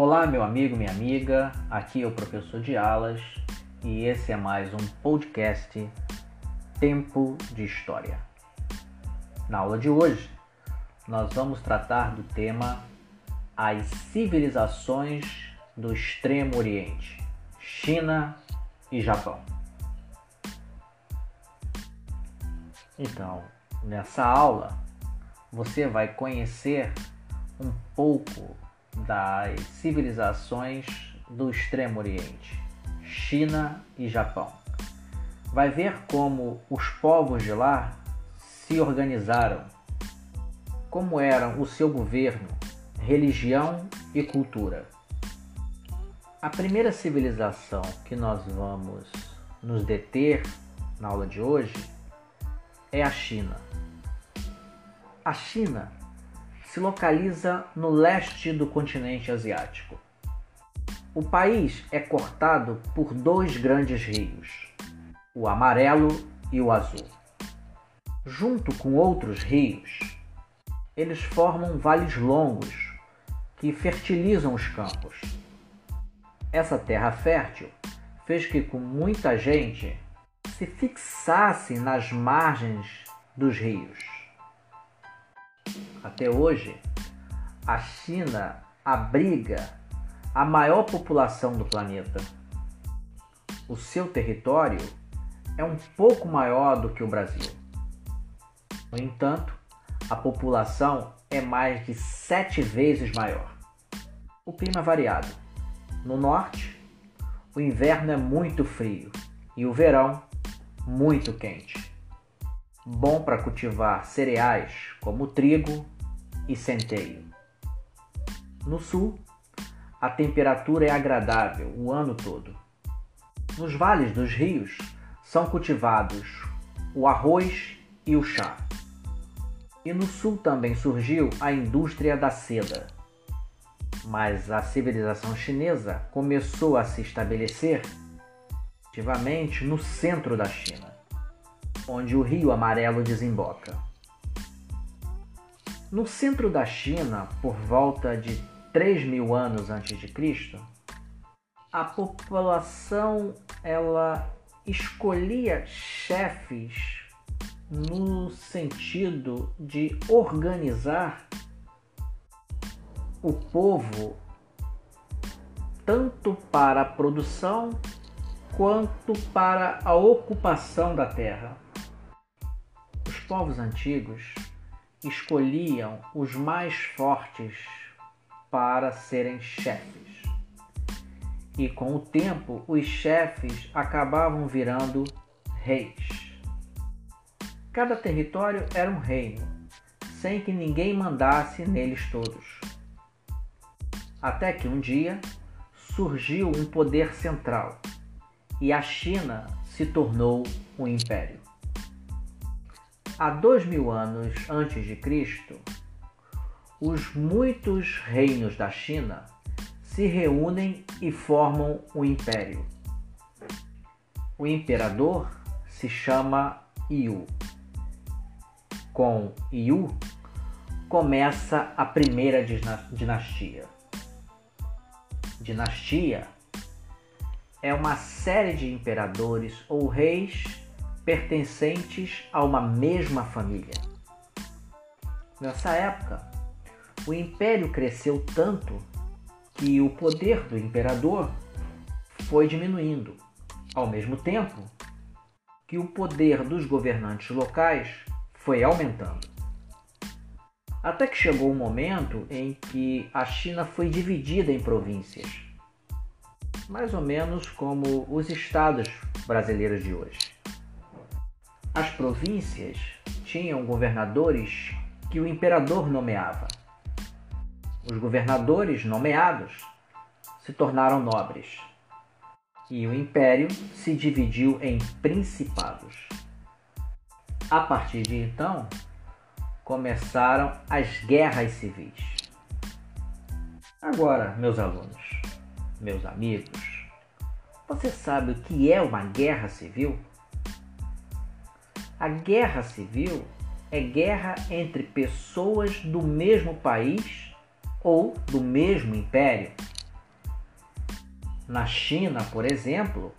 Olá, meu amigo, minha amiga. Aqui é o professor de alas e esse é mais um podcast Tempo de História. Na aula de hoje, nós vamos tratar do tema As civilizações do Extremo Oriente, China e Japão. Então, nessa aula, você vai conhecer um pouco das civilizações do Extremo Oriente, China e Japão. Vai ver como os povos de lá se organizaram, como eram o seu governo, religião e cultura. A primeira civilização que nós vamos nos deter na aula de hoje é a China. A China se localiza no leste do continente asiático. O país é cortado por dois grandes rios, o amarelo e o azul. Junto com outros rios, eles formam vales longos que fertilizam os campos. Essa terra fértil fez que com muita gente se fixasse nas margens dos rios. Até hoje, a China abriga a maior população do planeta. O seu território é um pouco maior do que o Brasil. No entanto, a população é mais de sete vezes maior. O clima é variado. No norte, o inverno é muito frio e o verão muito quente. Bom para cultivar cereais como trigo e centeio. No sul, a temperatura é agradável o ano todo. Nos vales dos rios são cultivados o arroz e o chá. E no sul também surgiu a indústria da seda. Mas a civilização chinesa começou a se estabelecer ativamente no centro da China, onde o Rio Amarelo desemboca. No centro da China, por volta de 3 mil anos antes de Cristo, a população ela escolhia chefes no sentido de organizar o povo tanto para a produção quanto para a ocupação da terra. Os povos antigos escolhiam os mais fortes para serem chefes. E com o tempo, os chefes acabavam virando reis. Cada território era um reino, sem que ninguém mandasse neles todos. Até que um dia surgiu um poder central e a China se tornou um império. Há dois mil anos antes de Cristo, os muitos reinos da China se reúnem e formam um império. O imperador se chama Yu. Com Yu começa a primeira dinastia. Dinastia é uma série de imperadores ou reis pertencentes a uma mesma família. Nessa época, o império cresceu tanto que o poder do imperador foi diminuindo, ao mesmo tempo que o poder dos governantes locais foi aumentando. Até que chegou um momento em que a China foi dividida em províncias mais ou menos como os estados brasileiros de hoje. As províncias tinham governadores que o imperador nomeava. Os governadores nomeados se tornaram nobres e o império se dividiu em principados. A partir de então, começaram as guerras civis. Agora, meus alunos, meus amigos, você sabe o que é uma guerra civil? A guerra civil é guerra entre pessoas do mesmo país ou do mesmo império Na China, por exemplo,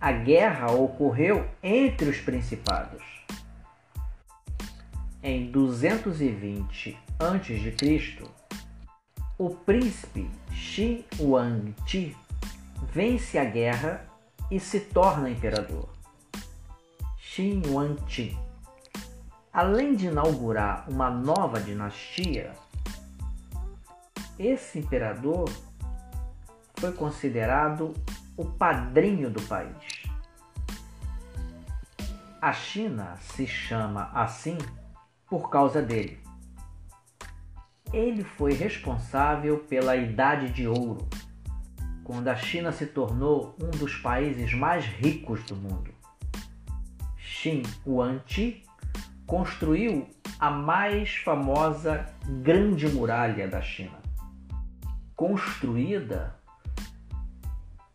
a guerra ocorreu entre os principados. Em 220 a.C., o príncipe Shi Huangti vence a guerra e se torna imperador. Shi Huangti, além de inaugurar uma nova dinastia, esse imperador foi considerado o padrinho do país. A China se chama assim por causa dele. Ele foi responsável pela Idade de Ouro, quando a China se tornou um dos países mais ricos do mundo. Xin Huangti construiu a mais famosa Grande Muralha da China, construída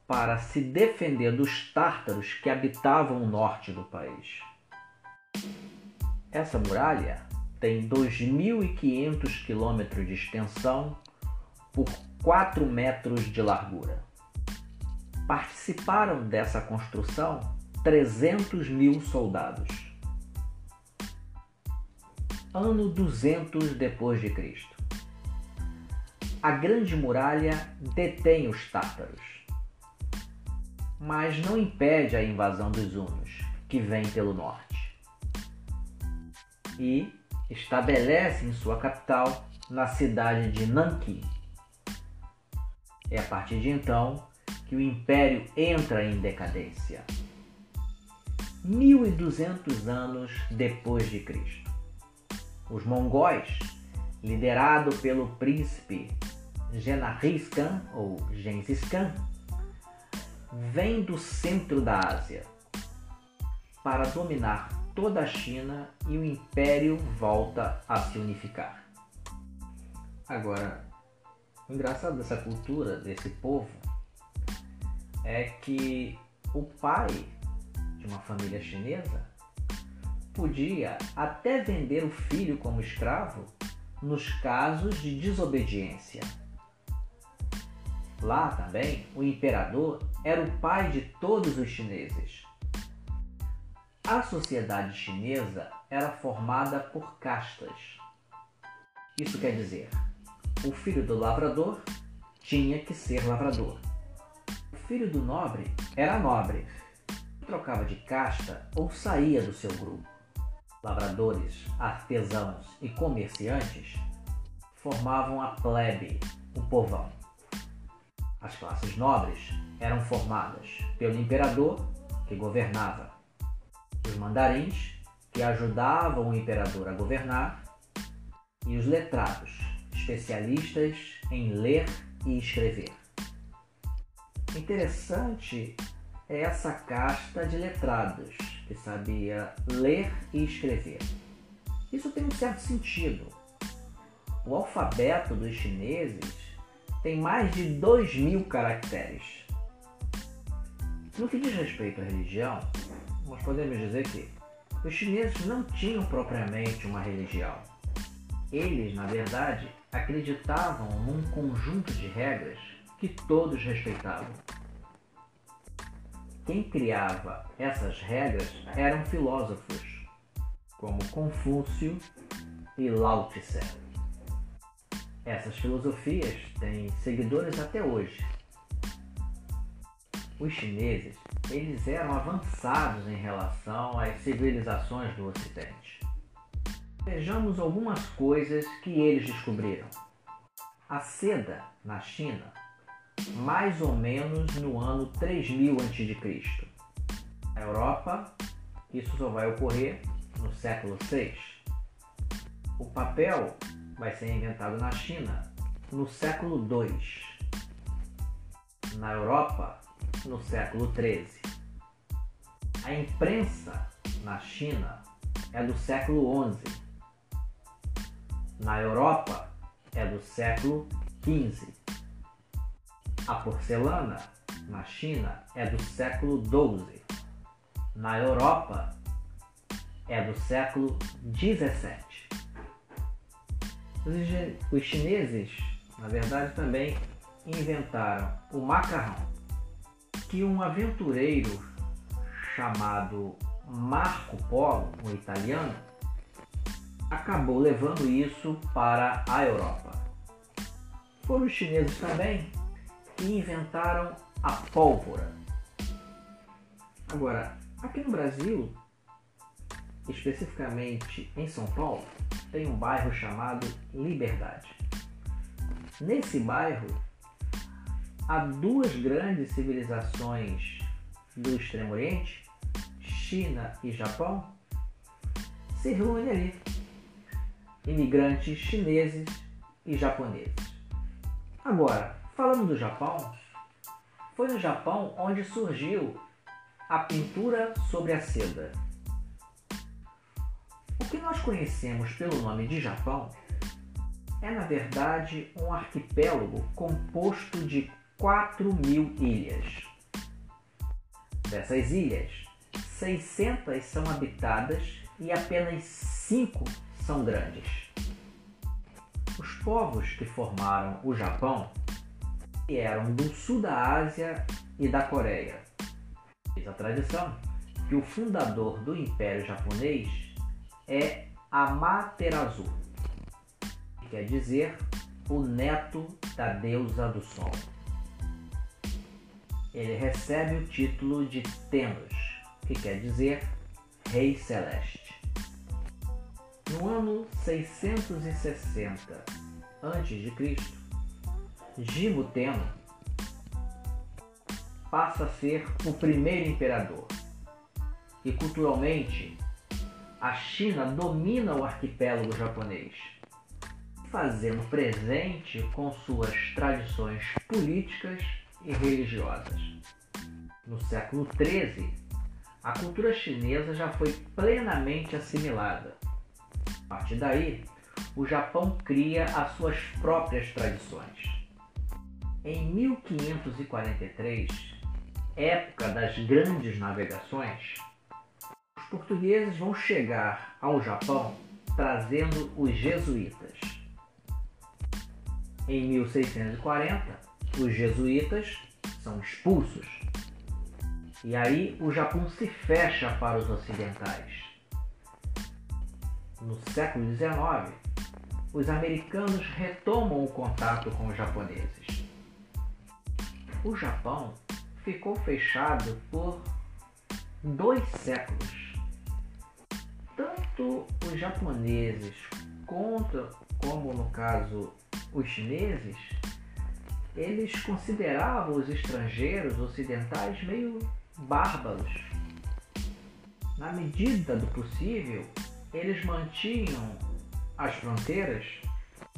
para se defender dos tártaros que habitavam o norte do país. Essa muralha tem 2.500 quilômetros de extensão por 4 metros de largura. Participaram dessa construção 300 mil soldados. Ano 200 depois de Cristo. A Grande Muralha detém os tártaros mas não impede a invasão dos hunos, que vem pelo norte. E estabelece em sua capital na cidade de Nanquim. É a partir de então que o império entra em decadência. 1200 anos depois de Cristo. Os mongóis, liderado pelo príncipe Genghis Khan ou Gengis Khan, vem do centro da Ásia para dominar toda a China e o império volta a se unificar. Agora, o engraçado dessa cultura, desse povo, é que o pai de uma família chinesa podia até vender o filho como escravo nos casos de desobediência. Lá também, o imperador era o pai de todos os chineses. A sociedade chinesa era formada por castas. Isso quer dizer, o filho do lavrador tinha que ser lavrador. O filho do nobre era nobre, trocava de casta ou saía do seu grupo. Lavradores, artesãos e comerciantes formavam a plebe, o povão. As classes nobres eram formadas pelo imperador, que governava, os mandarins, que ajudavam o imperador a governar, e os letrados, especialistas em ler e escrever. Interessante essa casta de letrados que sabia ler e escrever. Isso tem um certo sentido. O alfabeto dos chineses tem mais de 2 mil caracteres. No que diz respeito à religião, nós podemos dizer que os chineses não tinham propriamente uma religião. Eles, na verdade, acreditavam num conjunto de regras que todos respeitavam. Quem criava essas regras eram filósofos, como Confúcio e Lao Tse. Essas filosofias têm seguidores até hoje. Os chineses, eles eram avançados em relação às civilizações do Ocidente. Vejamos algumas coisas que eles descobriram. A seda na China, mais ou menos no ano 3000 a.C. Na Europa, isso só vai ocorrer no século 6. O papel vai ser inventado na China no século II, na Europa no século XIII. A imprensa na China é do século XI, na Europa é do século XV. A porcelana na China é do século XII, na Europa é do século XVII. Os chineses, na verdade, também inventaram o macarrão. que um aventureiro chamado Marco Polo, um italiano, acabou levando isso para a Europa. Foram os chineses também que inventaram a pólvora. Agora, aqui no Brasil, especificamente em São Paulo, tem um bairro chamado Liberdade. Nesse bairro há duas grandes civilizações do Extremo Oriente, China e Japão, se reúnem ali. Imigrantes chineses e japoneses. Agora, falando do Japão, foi no Japão onde surgiu a pintura sobre a seda. O que nós conhecemos pelo nome de Japão é, na verdade, um arquipélago composto de 4 mil ilhas. Dessas ilhas, 600 são habitadas e apenas 5 são grandes. Os povos que formaram o Japão eram do sul da Ásia e da Coreia. Diz a tradição que o fundador do Império Japonês é Amaterasu, que quer dizer o neto da deusa do sol. Ele recebe o título de Tennos, que quer dizer Rei Celeste. No ano 660 a.C., Jimo Tenno passa a ser o primeiro imperador. E culturalmente, a China domina o arquipélago japonês, fazendo presente com suas tradições políticas e religiosas. No século XIII, a cultura chinesa já foi plenamente assimilada. A partir daí, o Japão cria as suas próprias tradições. Em 1543, época das grandes navegações, os portugueses vão chegar ao Japão trazendo os jesuítas. Em 1640, os jesuítas são expulsos. E aí o Japão se fecha para os ocidentais. No século XIX, os americanos retomam o contato com os japoneses o Japão ficou fechado por dois séculos. Tanto os japoneses contra, como no caso os chineses, eles consideravam os estrangeiros ocidentais meio bárbaros. Na medida do possível, eles mantinham as fronteiras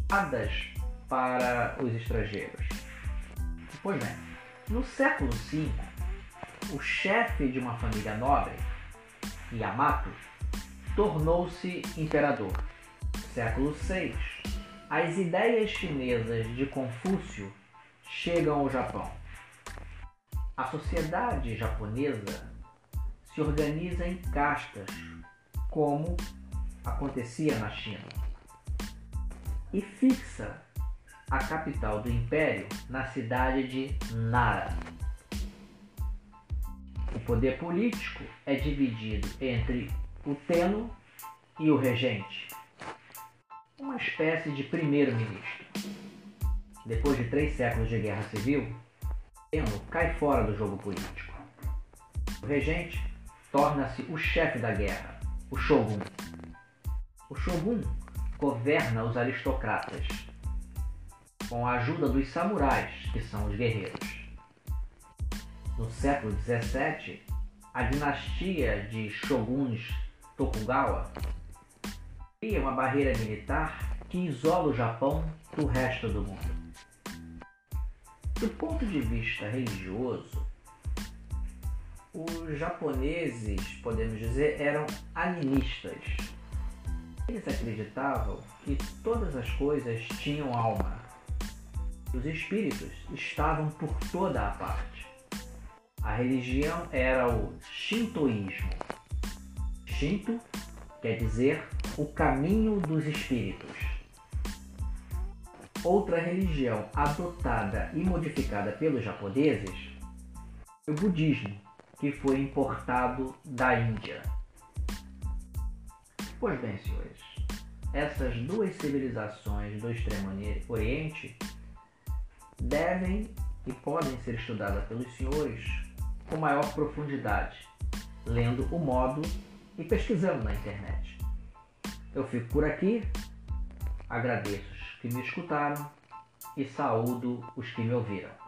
dadas para os estrangeiros. Pois bem, no século V, o chefe de uma família nobre, Yamato, tornou-se imperador. Século VI, as ideias chinesas de Confúcio chegam ao Japão. A sociedade japonesa se organiza em castas, como acontecia na China, e fixa a capital do império na cidade de Nara. O poder político é dividido entre o Teno e o regente, uma espécie de primeiro-ministro. Depois de três séculos de guerra civil, Teno cai fora do jogo político. O regente torna-se o chefe da guerra, o shogun. O shogun governa os aristocratas com a ajuda dos samurais, que são os guerreiros. No século XVII, a dinastia de shoguns Tokugawa cria uma barreira militar que isola o Japão do resto do mundo. Do ponto de vista religioso, os japoneses, podemos dizer, eram animistas. Eles acreditavam que todas as coisas tinham alma os espíritos estavam por toda a parte. A religião era o Shintoísmo. Shinto quer dizer o caminho dos espíritos. Outra religião adotada e modificada pelos japoneses o budismo, que foi importado da Índia. Pois bem, senhores, essas duas civilizações do Extremo Oriente devem e podem ser estudadas pelos senhores com maior profundidade, lendo o modo e pesquisando na internet. Eu fico por aqui, agradeço os que me escutaram e saúdo os que me ouviram.